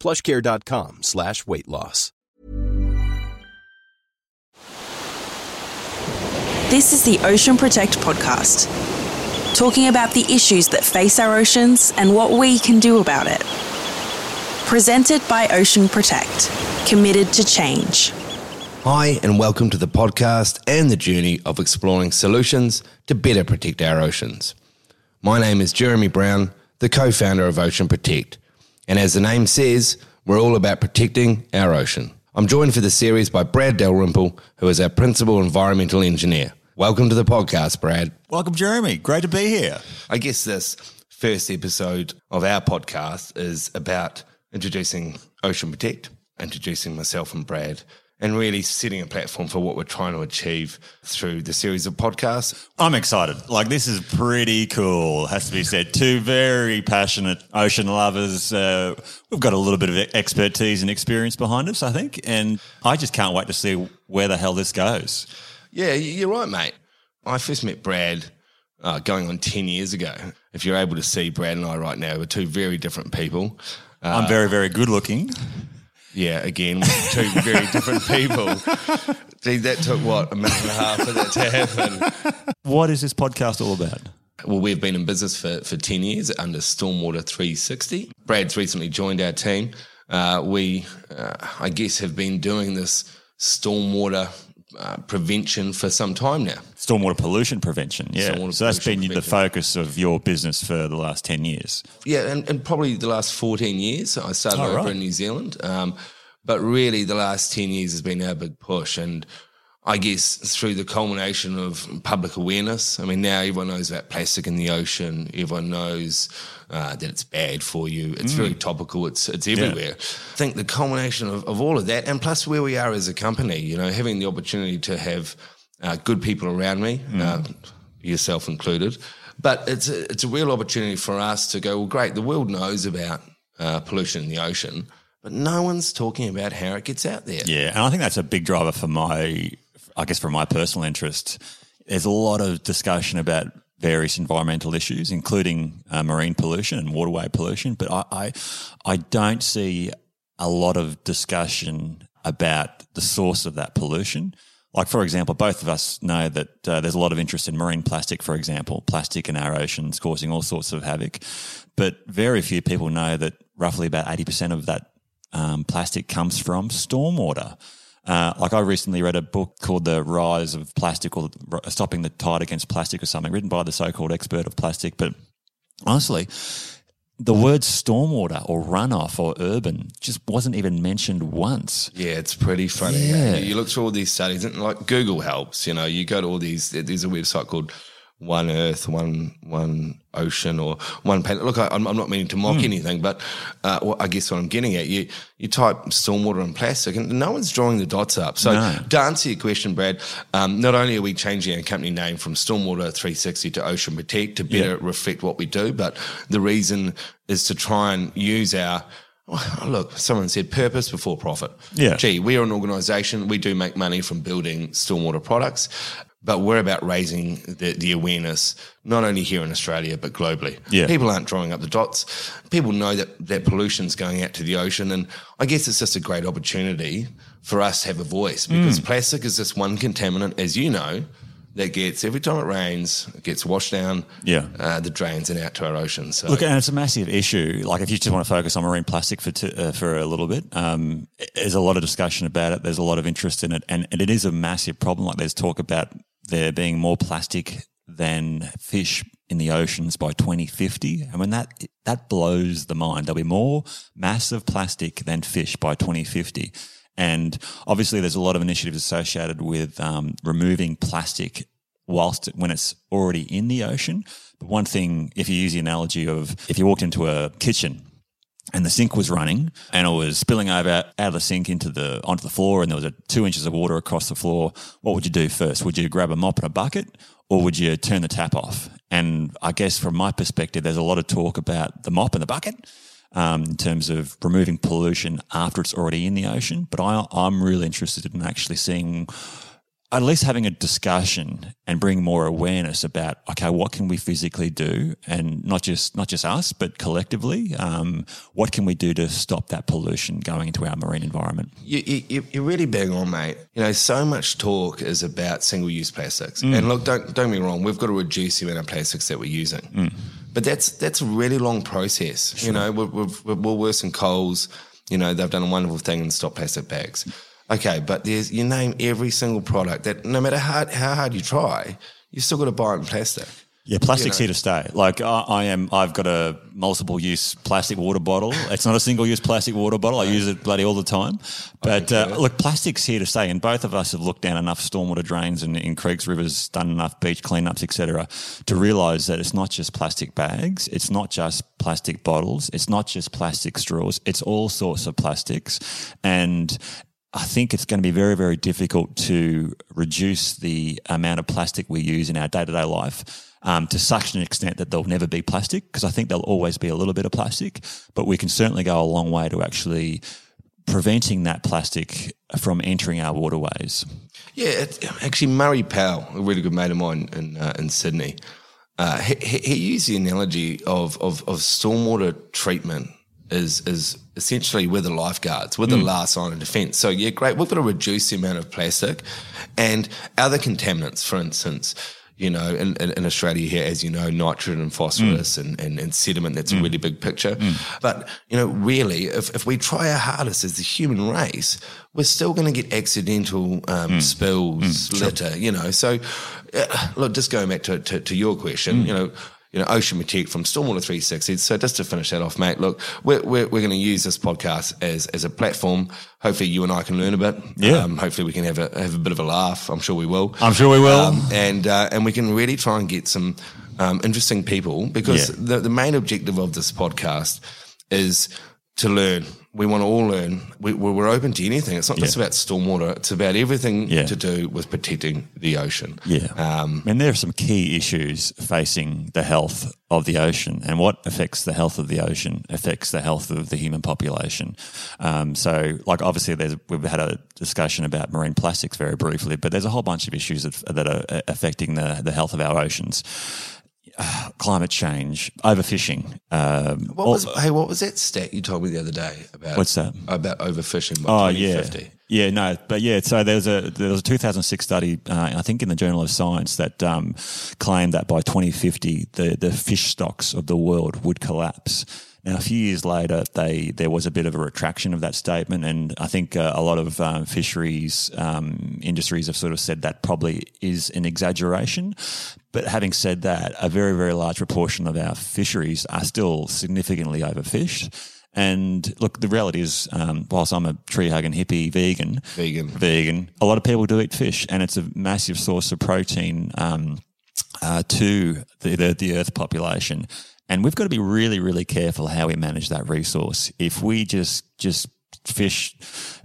plushcare.com slash weight loss. This is the Ocean Protect podcast, talking about the issues that face our oceans and what we can do about it. Presented by Ocean Protect, committed to change. Hi, and welcome to the podcast and the journey of exploring solutions to better protect our oceans. My name is Jeremy Brown, the co founder of Ocean Protect. And as the name says, we're all about protecting our ocean. I'm joined for the series by Brad Dalrymple, who is our principal environmental engineer. Welcome to the podcast, Brad. Welcome, Jeremy. Great to be here. I guess this first episode of our podcast is about introducing Ocean Protect, introducing myself and Brad, and really setting a platform for what we're trying to achieve through the series of podcasts. I'm excited. Like, this is pretty cool, has to be said. Two very passionate ocean lovers. Uh, we've got a little bit of expertise and experience behind us, I think. And I just can't wait to see where the hell this goes. Yeah, you're right, mate. I first met Brad uh, going on 10 years ago. If you're able to see Brad and I right now, we're two very different people. I'm very, very good looking. Yeah, again, two very different people. Gee, that took what, a minute and a half for that to happen? What is this podcast all about? Well, we've been in business for, for 10 years under Stormwater 360. Brad's recently joined our team. Uh, we, uh, I guess, have been doing this stormwater uh, prevention for some time now. Stormwater pollution prevention. Yeah. Stormwater so that's been the focus of your business for the last 10 years. Yeah, and, and probably the last 14 years. I started Oh, over right. in New Zealand. Um, but really, the last 10 years has been our big push. And I guess through the culmination of public awareness, I mean, now everyone knows about plastic in the ocean. Everyone knows uh, that it's bad for you. It's very topical. It's it's everywhere. I think the culmination of, of all of that, and plus where we are as a company, you know, having the opportunity to have uh, good people around me, uh, yourself included. But it's a, it's a real opportunity for us to go, well, great, the world knows about uh, pollution in the ocean, but no one's talking about how it gets out there. Yeah, and I think that's a big driver for my, I guess, for my personal interest. There's a lot of discussion about various environmental issues, including uh, marine pollution and waterway pollution, but I, I, I don't see a lot of discussion about the source of that pollution. Like, for example, both of us know that uh, there's a lot of interest in marine plastic, for example, plastic in our oceans causing all sorts of havoc. But very few people know that roughly about 80% of that um, plastic comes from stormwater. Uh, like I recently read a book called The Rise of Plastic or Stopping the Tide Against Plastic or something, written by the so-called expert of plastic. But honestly, the word stormwater or runoff or urban just wasn't even mentioned once. Yeah, it's pretty funny. Yeah. You, you look through all these studies, and like Google helps. You know, you go to all these. There's a website called One Earth, One One Ocean, or One Planet. Look, I, I'm, I'm not meaning to mock anything, but uh, what, I guess what I'm getting at, you you type stormwater and plastic, and no one's drawing the dots up. So No. to answer your question, Brad, um, not only are we changing our company name from Stormwater 360 to Ocean Protect to better Yeah. reflect what we do, but the reason is to try and use our oh, look. Someone said purpose before profit. Yeah. Gee, we are an organisation. We do make money from building stormwater products, but we're about raising the, the awareness not only here in Australia but globally. Yeah. People aren't drawing up the dots. People know that that pollution's going out to the ocean, and I guess it's just a great opportunity for us to have a voice because Mm. plastic is just one contaminant, as you know, that gets every time it rains, it gets washed down. Yeah. uh, the drains and out to our oceans. So Look, and it's a massive issue. Like, if you just want to focus on marine plastic for t- uh, for a little bit, um, there's a lot of discussion about it. There's a lot of interest in it, and, and it is a massive problem. Like, there's talk about there being more plastic than fish in the oceans by 2050. I mean, that that blows the mind. There'll be more mass of plastic than fish by 2050. And obviously, there's a lot of initiatives associated with um, removing plastic whilst when it's already in the ocean. But one thing, if you use the analogy of if you walked into a kitchen and the sink was running and it was spilling over out of the sink into the onto the floor and there was a two inches of water across the floor, what would you do first? Would you grab a mop and a bucket or would you turn the tap off? And I guess from my perspective, there's a lot of talk about the mop and the bucket. Um, in terms of removing pollution after it's already in the ocean, but I, I'm really interested in actually seeing at least having a discussion and bring more awareness about okay what can we physically do and not just not just us but collectively um, what can we do to stop that pollution going into our marine environment You, you, you're really big on, mate. You know, so much talk is about single-use plastics. And look, don't don't get me wrong. We've got to reduce the amount of plastics that we're using, but that's that's a really long process. You know, we've, we've, we're Woolworths and Coles. You know, they've done a wonderful thing and stop plastic bags. Okay, but there's you name every single product that no matter how how hard you try, you still got to buy it in plastic. yeah plastic's You know. here to stay. Like I, I am i've got a multiple use plastic water bottle. It's not a single use plastic water bottle. I use it bloody all the time. But uh, look plastic's here to stay and both of us have looked down enough stormwater drains and in creeks rivers done enough beach cleanups etc to realize that it's not just plastic bags it's not just plastic bottles it's not just plastic straws it's all sorts of plastics. And I think it's going to be very, very difficult to reduce the amount of plastic we use in our day to day life um, to such an extent that there'll never be plastic, because I think there'll always be a little bit of plastic. But we can certainly go a long way to actually preventing that plastic from entering our waterways. Yeah, actually, Murray Powell, a really good mate of mine in uh, in Sydney, uh, he, he he used the analogy of, of of stormwater treatment is is essentially we're the lifeguards, we're the mm. last line of defence. So yeah, great, we've got to reduce the amount of plastic and other contaminants, for instance. You know, in, in, in Australia here, as you know, nitrogen and phosphorus mm. and, and, and sediment, that's a mm. really big picture. But, you know, really, if, if we try our hardest as the human race, we're still going to get accidental um, spills, litter, you know. So, uh, look, just going back to, to, to your question, you know, you know, Ocean Protect from Stormwater 360. So just to finish that off, mate, look, we're, we're, we're going to use this podcast as, as a platform. Hopefully you and I can learn a bit. Yeah. Um, hopefully we can have a, have a bit of a laugh. I'm sure we will. I'm sure we will. Um, and, uh, and we can really try and get some, um, interesting people because Yeah. the, the main objective of this podcast is to learn. We want to all learn. We, we're we're open to anything. It's not just about stormwater. It's about everything Yeah. to do with protecting the ocean. Yeah. Um, and there are some key issues facing the health of the ocean, and what affects the health of the ocean affects the health of the human population. Um, so, like, obviously, there's, we've had a discussion about marine plastics very briefly, but there's a whole bunch of issues that, that are uh, affecting the, the health of our oceans. Uh, climate change, overfishing. Um, What was hey? What was that stat you told me the other day about? What's that? About overfishing by Oh yeah, 2050. yeah, no, but yeah. So there's a there was a 2006 study, uh, I think, in the Journal of Science that um, claimed that by 2050 the the fish stocks of the world would collapse. Now, a few years later, they there was a bit of a retraction of that statement, and I think uh, a lot of um, fisheries um, industries have sort of said that probably is an exaggeration. But having said that, a very very large proportion of our fisheries are still significantly overfished. And look, the reality is, um, whilst I'm a tree hugging hippie vegan, Vegan. vegan, a lot of people do eat fish, and it's a massive source of protein um, uh, to the, the the Earth population. And we've got to be really, really careful how we manage that resource. If we just just fish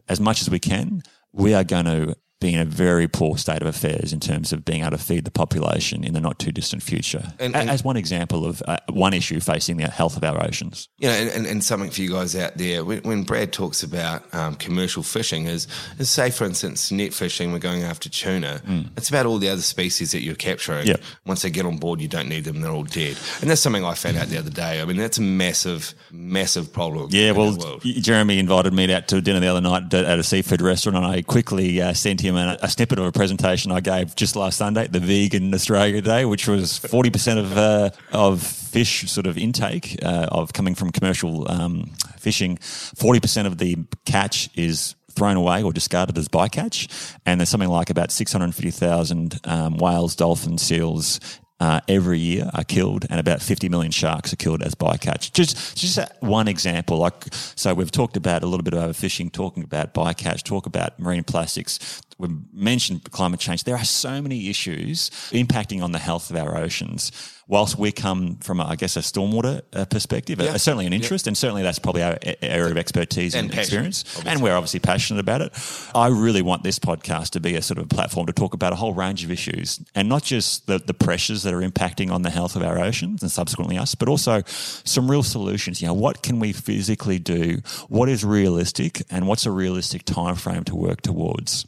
as much as we can, we are going to be in a very poor state of affairs in terms of being able to feed the population in the not too distant future. And- and- as one example of uh, one issue facing the health of our oceans. You know, and, and, and something for you guys out there. When, when Brad talks about um, commercial fishing, is, is say for instance net fishing, we're going after tuna. It's about all the other species that you're capturing. Mm. Yeah. Once they get on board, you don't need them; they're all dead. And that's something I found out the other day. I mean, that's a massive, massive problem. Yeah, well. Jeremy invited me out to dinner the other night at a seafood restaurant, and I quickly uh, sent him a, a, snippet of a presentation I gave just last Sunday, the Vegan Australia Day, which was forty percent of uh, of fish sort of intake uh, of coming from commercial um, fishing. Forty percent of the catch is thrown away or discarded as bycatch. And there's something like about 650,000 um, whales, dolphins, seals uh, every year are killed, and about 50 million sharks are killed as bycatch. Just, just one example. Like, so we've talked about a little bit of overfishing, talking about bycatch, talk about marine plastics. We mentioned climate change. There are so many issues impacting on the health of our oceans whilst we come from, I guess, a stormwater uh, perspective, yeah. uh, certainly an interest, yeah. and certainly that's probably our area of expertise and, and experience, obviously. and we're obviously passionate about it. I really want this podcast to be a sort of platform to talk about a whole range of issues, and not just the, the pressures that are impacting on the health of our oceans and subsequently us, but also some real solutions. You know, what can we physically do? What is realistic, and what's a realistic time frame to work towards?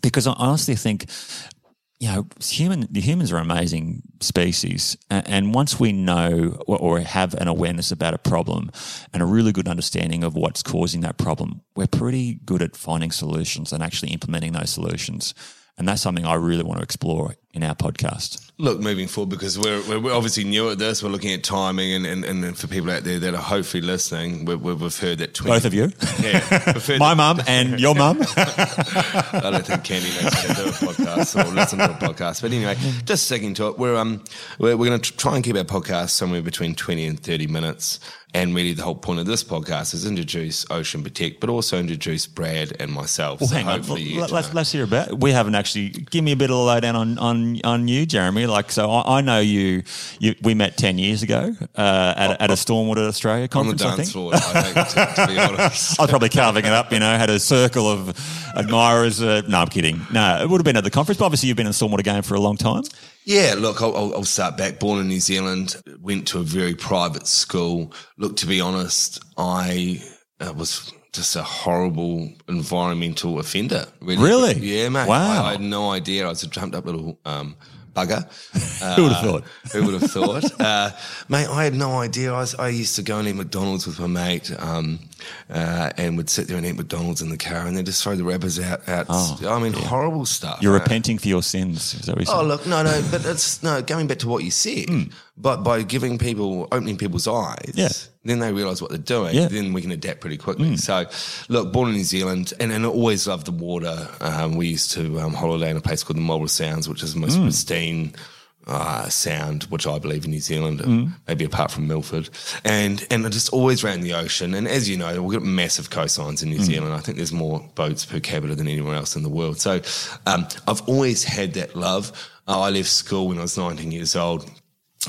Because I honestly think you know, human the humans are amazing species, and once we know or have an awareness about a problem and a really good understanding of what's causing that problem, we're pretty good at finding solutions and actually implementing those solutions. And that's something I really want to explore in our podcast. Look, moving forward, because we're, we're obviously new at this, we're looking at timing, and, and, and for people out there that are hopefully listening, we, have heard that 20, Both of you? Yeah. My mum and your mum. I don't think Candy knows how to do a podcast or listen to a podcast. But anyway, just sticking to it, we're, um, we're, we're going to try and keep our podcast somewhere between 20 and 30 minutes. And really, the whole point of this podcast is introduce Ocean Protect, but also introduce Brad and myself. Well, so hang on. Let's, let's hear about. We haven't actually, give me a bit of a lowdown on, on, on you, Jeremy. Like, so I, I know you, you, we met 10 years ago uh, at, oh, at a Stormwater Australia conference, on the dance floor, I think, to, to, be honest. I was probably carving it up, you know, had a circle of admirers. Uh, no, I'm kidding. No, it would have been at the conference, but obviously you've been in the Stormwater game for a long time. Yeah, look, I'll, I'll, start back. Born in New Zealand, went to a very private school. Look, to be honest, I uh, was just a horrible environmental offender. Really? really? Yeah, mate. Wow. I, I, had no idea. I was a jumped up little um, bugger. Uh, who would have thought? who would have thought? uh, mate, I had no idea. I, was, I, used to go and eat McDonald's with my mate um, uh, and would sit there and eat McDonald's in the car and then just throw the wrappers out. out oh, I mean, yeah. horrible stuff. You're repenting for your sins, is that what Oh, look, no, no, but it's, no, going back to what you said, mm. But by giving people, opening people's eyes, yeah. then they realise what they're doing, yeah. then we can adapt pretty quickly. Mm. So, look, born in New Zealand and, and I always loved the water. Um, we used to um, holiday in a place called the Marlborough Sounds, which is the most mm. pristine uh, sound, which I believe in New Zealand, mm. maybe apart from Milford, and and I just always ran the ocean. And as you know, we've got massive coastlines in New mm. Zealand. I think there's more boats per capita than anywhere else in the world. So um, I've always had that love. Uh, I left school when I was 19 years old.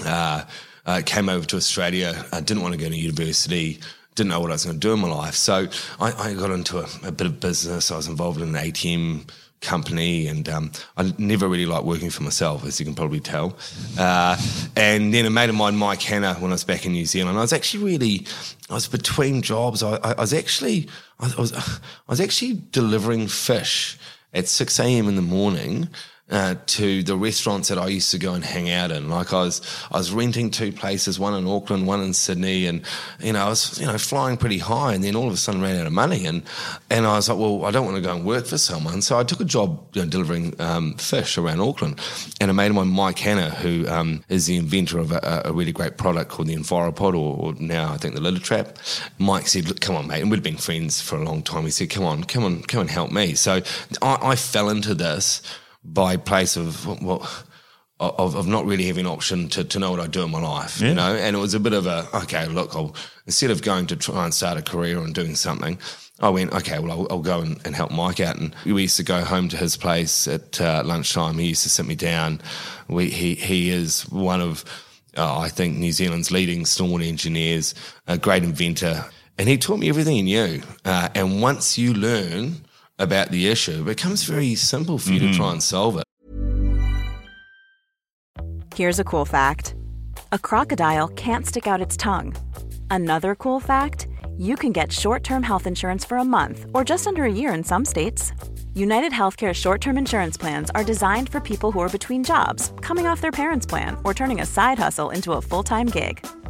Uh, uh came over to Australia. I didn't want to go to university didn't know what I was going to do in my life. So I, I got into a, a, bit of business. I was involved in an ATM company, and um, I never really liked working for myself, as you can probably tell. Uh, and then a mate of mine, Mike Hanna, when I was back in New Zealand, I was actually really, I was between jobs. I, I, I was actually, I was, I was actually delivering fish at six a.m. in the morning uh, to the restaurants that I used to go and hang out in. Like I was, I was renting two places, one in Auckland, one in Sydney, and you know, I was, you know, flying pretty high, and then all of a sudden ran out of money, and and I was like, well, I don't want to go and work for someone, so I took a job you know, delivering um, fish around Auckland, and a mate of mine, Mike Hanna, who um, is the inventor of a, a, really great product called the Enviropod, or, or now I think the LittaTrap. Mike said, look, come on, mate, and we'd been friends for a long time. He said, come on, come on, come and help me. So I, I fell into this by place of well, of, of not really having an option to, to know what I do in my life, yeah. you know. And it was a bit of a okay, look, I'll instead of going to try and start a career and doing something, I went okay. Well, I'll, I'll go and, and, help Mike out. And we used to go home to his place at uh, lunchtime. He used to sit me down. We, he he is one of uh, I think New Zealand's leading stormwater engineers, a great inventor, and he taught me everything he knew. Uh, and once you learn about the issue, it becomes very simple for you mm-hmm. to try and solve it. Here's a cool fact a crocodile can't stick out its tongue. Another cool fact you can get short term health insurance for a month or just under a year in some states. United Healthcare short term insurance plans are designed for people who are between jobs, coming off their parents' plan, or turning a side hustle into a full time gig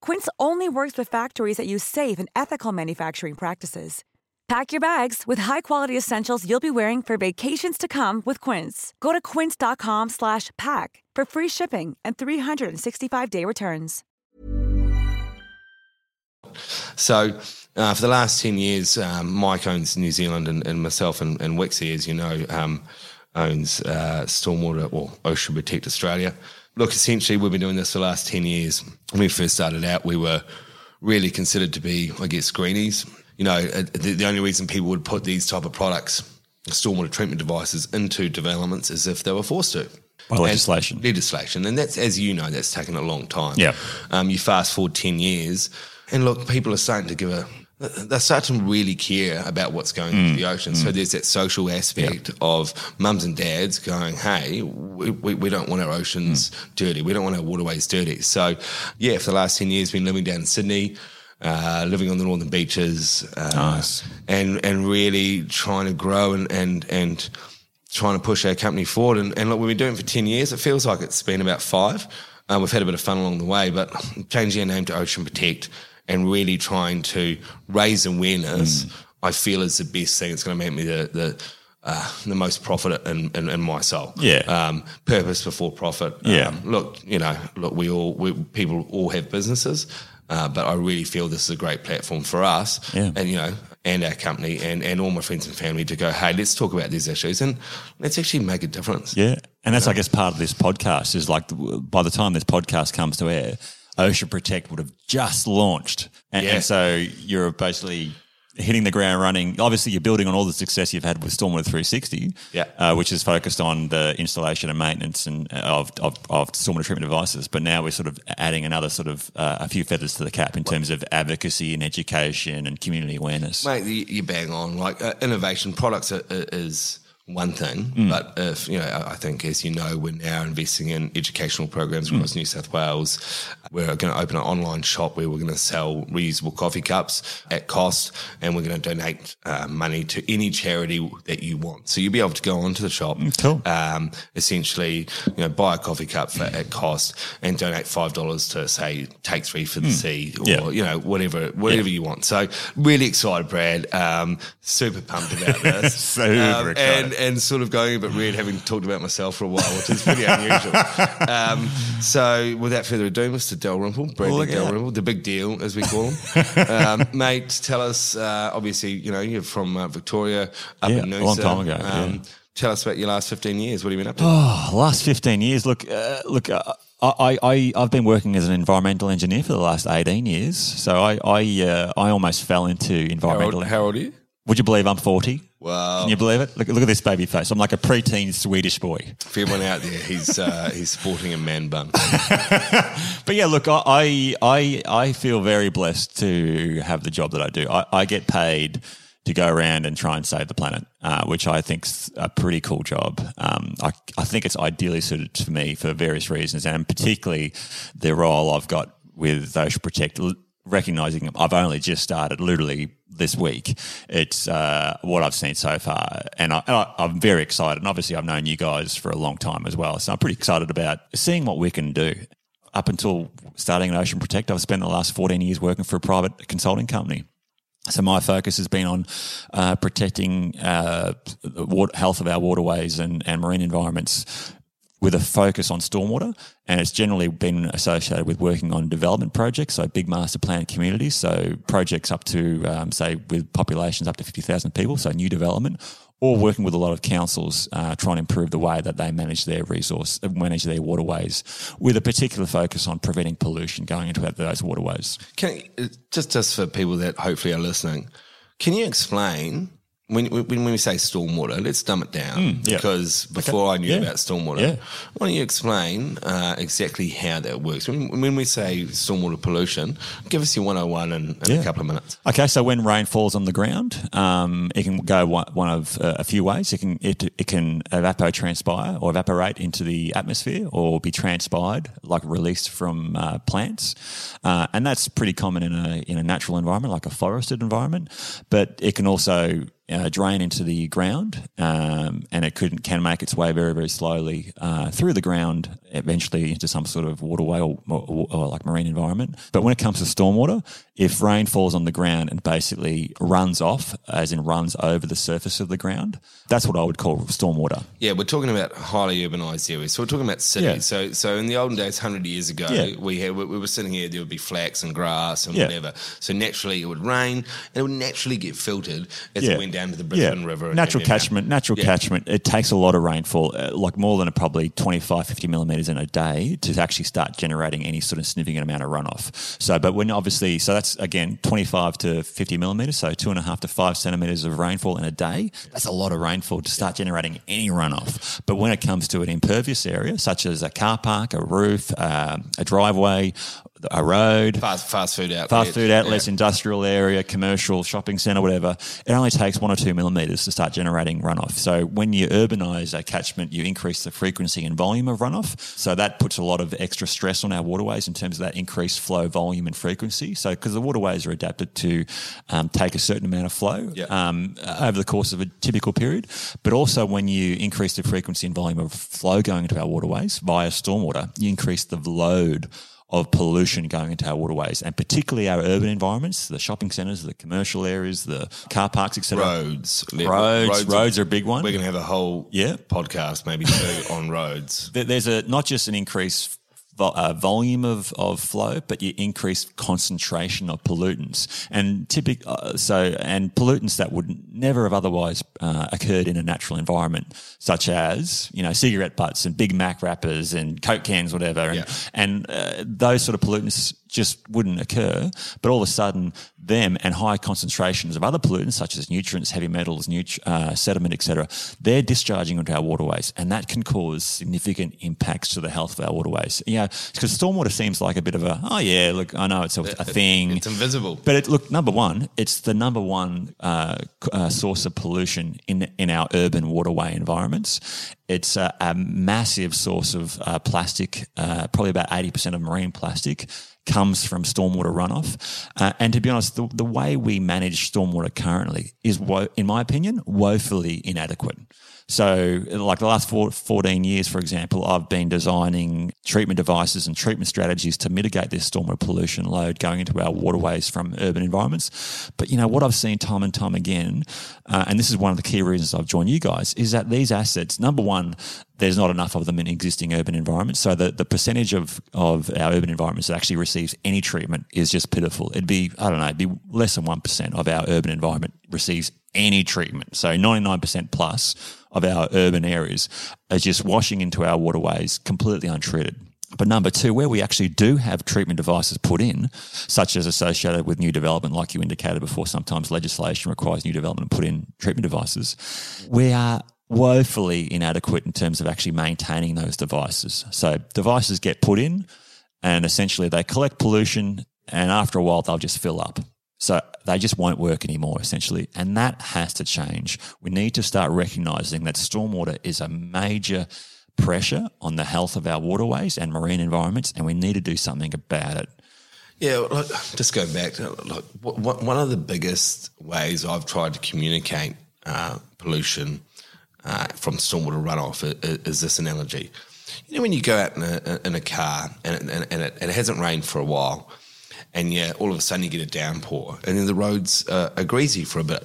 Quince only works with factories that use safe and ethical manufacturing practices. Pack your bags with high-quality essentials you'll be wearing for vacations to come with Quince. Go to quince.com/pack for free shipping and 365-day returns. So, uh, for the last 10 years, um, Mike owns New Zealand and, and myself and, and Wixie, as you know, um, owns uh, Stormwater or Ocean Protect Australia. Look, essentially, we've been doing this for the last 10 years. When we first started out, we were really considered to be, I guess, greenies. You know, uh, the, the only reason people would put these type of products, stormwater treatment devices, into developments is if they were forced to. By legislation. And legislation. And that's, as you know, that's taken a long time. Yeah. Um, you fast forward 10 years, and look, people are starting to give a, they're starting to really care about what's going Mm. into the ocean. So there's that social aspect of mums and dads going, hey, we, we, we don't want our oceans Mm. dirty. We don't want our waterways dirty. So, yeah, for the last 10 years, been living down in Sydney. Uh, living on the northern beaches, uh, Nice. and and really trying to grow and and and trying to push our company forward. And, and look, we've been doing it for 10 years. It feels like it's been about five. Uh, we've had a bit of fun along the way, but changing our name to Ocean Protect and really trying to raise awareness, Mm. I feel is the best thing. It's going to make me the, the, uh, the most profit in, in, in my soul. Yeah. Um, purpose before profit. Yeah. Um, look, you know, look, we all, we, people all have businesses, uh, but I really feel this is a great platform for us Yeah. and, you know, and our company and, and all my friends and family to go, hey, let's talk about these issues and let's actually make a difference. Yeah. And that's, I guess, part of this podcast is like by the time this podcast comes to air, Ocean Protect would have just launched. And, Yeah. and so you're basically hitting the ground running. Obviously, you're building on all the success you've had with Stormwater 360, Yeah. uh, which is focused on the installation and maintenance and uh, of, of, of stormwater treatment devices. But now we're sort of adding another sort of uh, a few feathers to the cap in terms of advocacy and education and community awareness. Mate, you, bang on. Like uh, innovation products are, are- is one thing, Mm. but if you know, I think as you know, we're now investing in educational programs Mm. across New South Wales. We're going to open an online shop where we're going to sell reusable coffee cups at cost, and we're going to donate uh, money to any charity that you want. So you'll be able to go onto the shop, cool. um, essentially, you know, buy a coffee cup for, at cost and donate five dollars to say Take Three for the Sea or. Yeah. you know whatever whatever you want. So really excited, Brad. Um, super pumped about this. Super um, excited. and and sort of going a bit weird, having talked about myself for a while, which is pretty unusual. um, so without further ado, Mr. Dalrymple, Bradley Look. Dalrymple, the big deal as we call him, um, mate. Tell us. Uh, obviously, you know you're from uh, Victoria, up Yeah, in a long time ago, Um, yeah. Tell us about your last 15 years. What have you been up to? Oh, last 15 years. Look, uh, look, uh, I, I, I've been working as an environmental engineer for the last 18 years. So I, I, uh, I almost fell into how, environmental. old, how old are you? Would you believe I'm 40? Wow. Can you believe it? Look, look at this baby face. I'm like a preteen Swedish boy. For everyone out there, he's uh, he's sporting a man bun. But yeah, look, I, I, I feel very blessed to have the job that I do. I, I get paid to go around and try and save the planet, uh, which I think's a pretty cool job. Um, I, I think it's ideally suited for me for various reasons, and particularly the role I've got with Ocean Protect. Recognizing I've only just started literally this week, it's uh, what I've seen so far, and, I, I'm very excited. And obviously, I've known you guys for a long time as well, so I'm pretty excited about seeing what we can do up until starting at Ocean Protect, I've spent the last 14 years working for a private consulting company. So my focus has been on uh, protecting uh, the water, health of our waterways and, and marine environments with a focus on stormwater. And it's generally been associated with working on development projects, so big master plan communities, so projects up to, um, say, with populations up to 50,000 people, so new development, or working with a lot of councils uh, trying to improve the way that they manage their resource, uh, manage their waterways, with a particular focus on preventing pollution going into those waterways. Can uh, just just for people that hopefully are listening, can you explain when, when we say stormwater, let's dumb it down Mm, yeah. because before I knew Yeah. about stormwater, Yeah. why don't you explain uh, exactly how that works? When, when we say stormwater pollution, give us your 101 in, in a couple of minutes. Okay, so when rain falls on the ground, um, it can go one, one of uh, a few ways. It can it, it can evapotranspire or evaporate into the atmosphere, or be transpired, like released from uh, plants, uh, and that's pretty common in a in a natural environment, like a forested environment. But it can also uh, drain into the ground, um, and it could can make its way very very slowly uh, through the ground, eventually into some sort of waterway or, or, or like marine environment. But when it comes to stormwater, if rain falls on the ground and basically runs off, as in runs over the surface of the ground, that's what I would call stormwater. Yeah, we're talking about highly urbanized areas. So we're talking about cities. Yeah. So so in the olden days, hundred years ago, Yeah. we had we, we were sitting here. There would be flax and grass and Yeah. whatever. So naturally, it would rain and it would naturally get filtered as it went down to the Brisbane River. Natural catchment, natural catchment. It takes a lot of rainfall, uh, like more than a, probably 25, 50 millimeters in a day to actually start generating any sort of significant amount of runoff. So, but when obviously, so that's again 25 to 50 millimeters, so two and a half to five centimeters of rainfall in a day. That's a lot of rainfall to start generating any runoff. But when it comes to an impervious area, such as a car park, a roof, um, a driveway, a road, Fast fast food outlets. fast food outlets, Yeah. industrial area, commercial, shopping centre, whatever, it only takes one or two millimetres to start generating runoff. So when you urbanise a catchment, you increase the frequency and volume of runoff. So that puts a lot of extra stress on our waterways in terms of that increased flow volume and frequency. So because the waterways are adapted to um, take a certain amount of flow Yeah. um, over the course of a typical period, but also when you increase the frequency and volume of flow going into our waterways via stormwater, you increase the load of pollution going into our waterways, and particularly our urban environments, the shopping centres, the commercial areas, the car parks, etc. roads. Roads, roads are a big one. We're going to have a whole Yeah. podcast, maybe two, on roads. There's a not just an increased vo- uh, volume of, of flow, but you increase concentration of pollutants, and typic, uh, so and pollutants that would never have otherwise uh, occurred in a natural environment, such as you know cigarette butts and Big Mac wrappers and Coke cans, whatever, and, Yeah. and uh, those sort of pollutants just wouldn't occur. But all of a sudden, them and high concentrations of other pollutants such as nutrients, heavy metals, nut- uh, sediment, etc., they're discharging into our waterways, and that can cause significant impacts to the health of our waterways. You know, because stormwater seems like a bit of a oh yeah, look, I know it's a, a thing. It's invisible. But it, look, number one, it's the number one uh, uh, source of pollution in in our urban waterway environments. It's a, a massive source of uh, plastic. Uh, probably about eighty percent of marine plastic comes from stormwater runoff. Uh, and to be honest, the, the way we manage stormwater currently is, wo- in my opinion, woefully inadequate. So, like the last four, 14 years, for example, I've been designing treatment devices and treatment strategies to mitigate this stormwater pollution load going into our waterways from urban environments. But, you know, what I've seen time and time again, uh, and this is one of the key reasons I've joined you guys, is that these assets, number one, there's not enough of them in existing urban environments. So the, the percentage of, of our urban environments that actually receives any treatment is just pitiful. It'd be, I don't know, it'd be less than 1% of our urban environment receives any treatment. So 99% plus of our urban areas are just washing into our waterways completely untreated. But number two, where we actually do have treatment devices put in, such as associated with new development, like you indicated before, sometimes legislation requires new development to put in treatment devices. We are woefully inadequate in terms of actually maintaining those devices. So devices get put in and essentially they collect pollution and after a while they'll just fill up. So they just won't work anymore, essentially. And that has to change. We need to start recognizing that stormwater is a major pressure on the health of our waterways and marine environments, and we need to do something about it. Yeah, like, just going back wh- one of the biggest ways I've tried to communicate uh, pollution uh, from stormwater runoff is, is this analogy. You know, when you go out in a, in a car and, it, and, and it, it hasn't rained for a while, and yeah, all of a sudden you get a downpour, and then the roads uh, are greasy for a bit.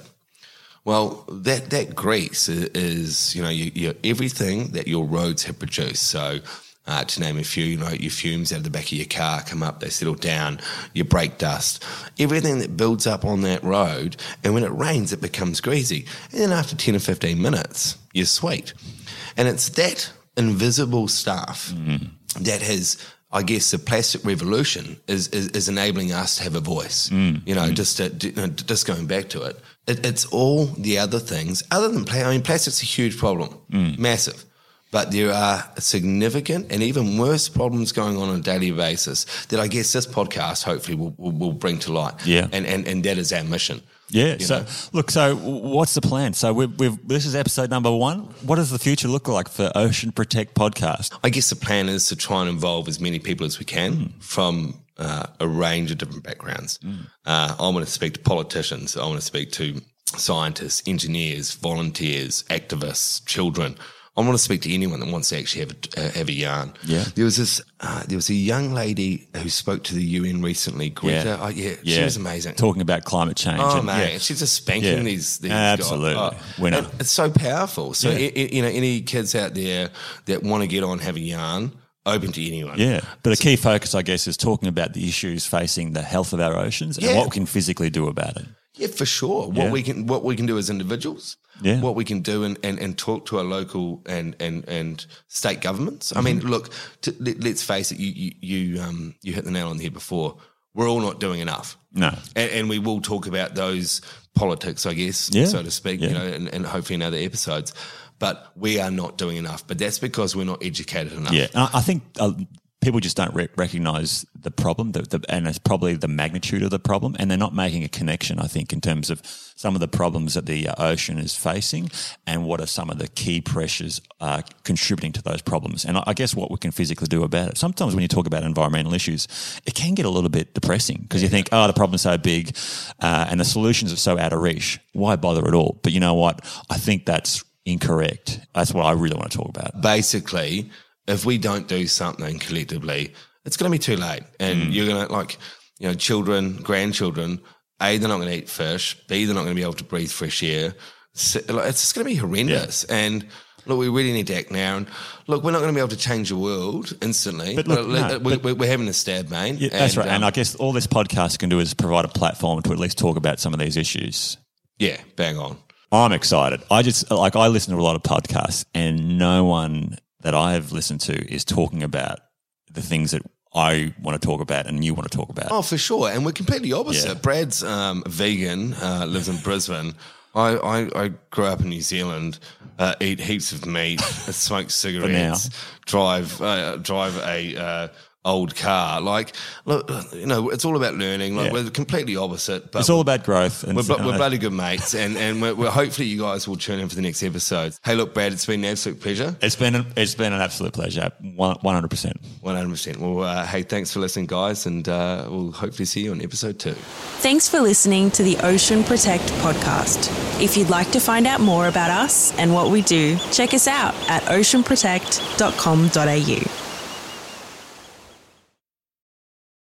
Well, that that grease i- is, you know, you, you, everything that your roads have produced. So, uh, to name a few, you know, your fumes out of the back of your car come up, they settle down, your brake dust, everything that builds up on that road. And when it rains, it becomes greasy. And then after 10 or 15 minutes, you're sweet. And it's that invisible stuff mm. that has, I guess, the plastic revolution is, is, is enabling us to have a voice. Mm. You know, mm. just to, you know, just going back to it, It, it's all the other things other than plastic. I mean, plastic's a huge problem, massive. But there are significant and even worse problems going on on a daily basis that I guess this podcast hopefully will, will, will bring to light. Yeah. And, and, and that is our mission. Yeah. So know? look. So what's the plan? So we've, we've this is episode number one. What does the future look like for Ocean Protect podcast? I guess the plan is to try and involve as many people as we can from uh, a range of different backgrounds. Uh, I want to speak to politicians. I want to speak to scientists, engineers, volunteers, activists, children. I want to speak to anyone that wants to actually have a, uh, have a yarn. Yeah. There was this. Uh, there was a young lady who spoke to the UN recently. Greta. Yeah. Oh, yeah, She was amazing. Talking about climate change. Oh and- man, yeah. she's just spanking Yeah. these. these Absolutely. guys. Winner. and It's so powerful. So Yeah. i- i- you know, any kids out there that want to get on, have a yarn, open to anyone. Yeah, but a key focus, I guess, is talking about the issues facing the health of our oceans and what we can physically do about it. Yeah, for sure. What Yeah. we can what we can do as individuals. Yeah. What we can do and, and, and talk to our local and, and, and state governments. I mean, Mm-hmm. look, to, let, us face it. You you you, um, you hit the nail on the head before. We're all not doing enough. No. and, and we will talk about those politics, I guess, Yeah. so to speak. You know, and, and hopefully in other episodes. But we are not doing enough. But that's because we're not educated enough. Yeah, I I think uh, people just don't re- recognize the problem, the, the, and it's probably the magnitude of the problem, and they're not making a connection. I think in terms of some of the problems that the uh, ocean is facing, and what are some of the key pressures uh, contributing to those problems. And I, I guess what we can physically do about it. Sometimes when you talk about environmental issues, it can get a little bit depressing because you think, oh, the problem's so big, uh, and the solutions are so out of reach. Why bother at all? But you know what? I think that's incorrect. That's what I really want to talk about. basically, if we don't do something collectively, it's going to be too late. And Mm. you're going to, like, you know, children, grandchildren, A, they're not going to eat fish. B, they're not going to be able to breathe fresh air. So, like, it's just going to be horrendous. And look, we really need to act now. And look, we're not going to be able to change the world instantly. But look, no, we, but- we- we're having a stab, mate. Yeah, that's right. and um, I guess all this podcast can do is provide a platform to at least talk about some of these issues. yeah, bang on. I'm excited. I just like I listen to a lot of podcasts, and no one that I have listened to is talking about the things that I want to talk about and you want to talk about. Oh, for sure. And we're completely opposite. Yeah. Brad's um, vegan, uh, lives in Brisbane. I, I, I grew up in New Zealand, uh, eat heaps of meat, smoke cigarettes, drive uh, drive a uh, old car. Like, look, you know, it's all about learning. Like, Yeah. we're completely opposite, but it's all about growth. And we're, bu- we're bloody good mates, and and we're, we're hopefully you guys will tune in for the next episode. Hey, look, Brad, it's been an absolute pleasure. it's been an, it's been an absolute pleasure. One hundred percent. One hundred percent. Well, uh, hey, thanks for listening, guys, and uh, we'll hopefully see you on episode two. Thanks for listening to the Ocean Protect podcast. If you'd like to find out more about us and what we do, check us out at oceanprotect.com.au.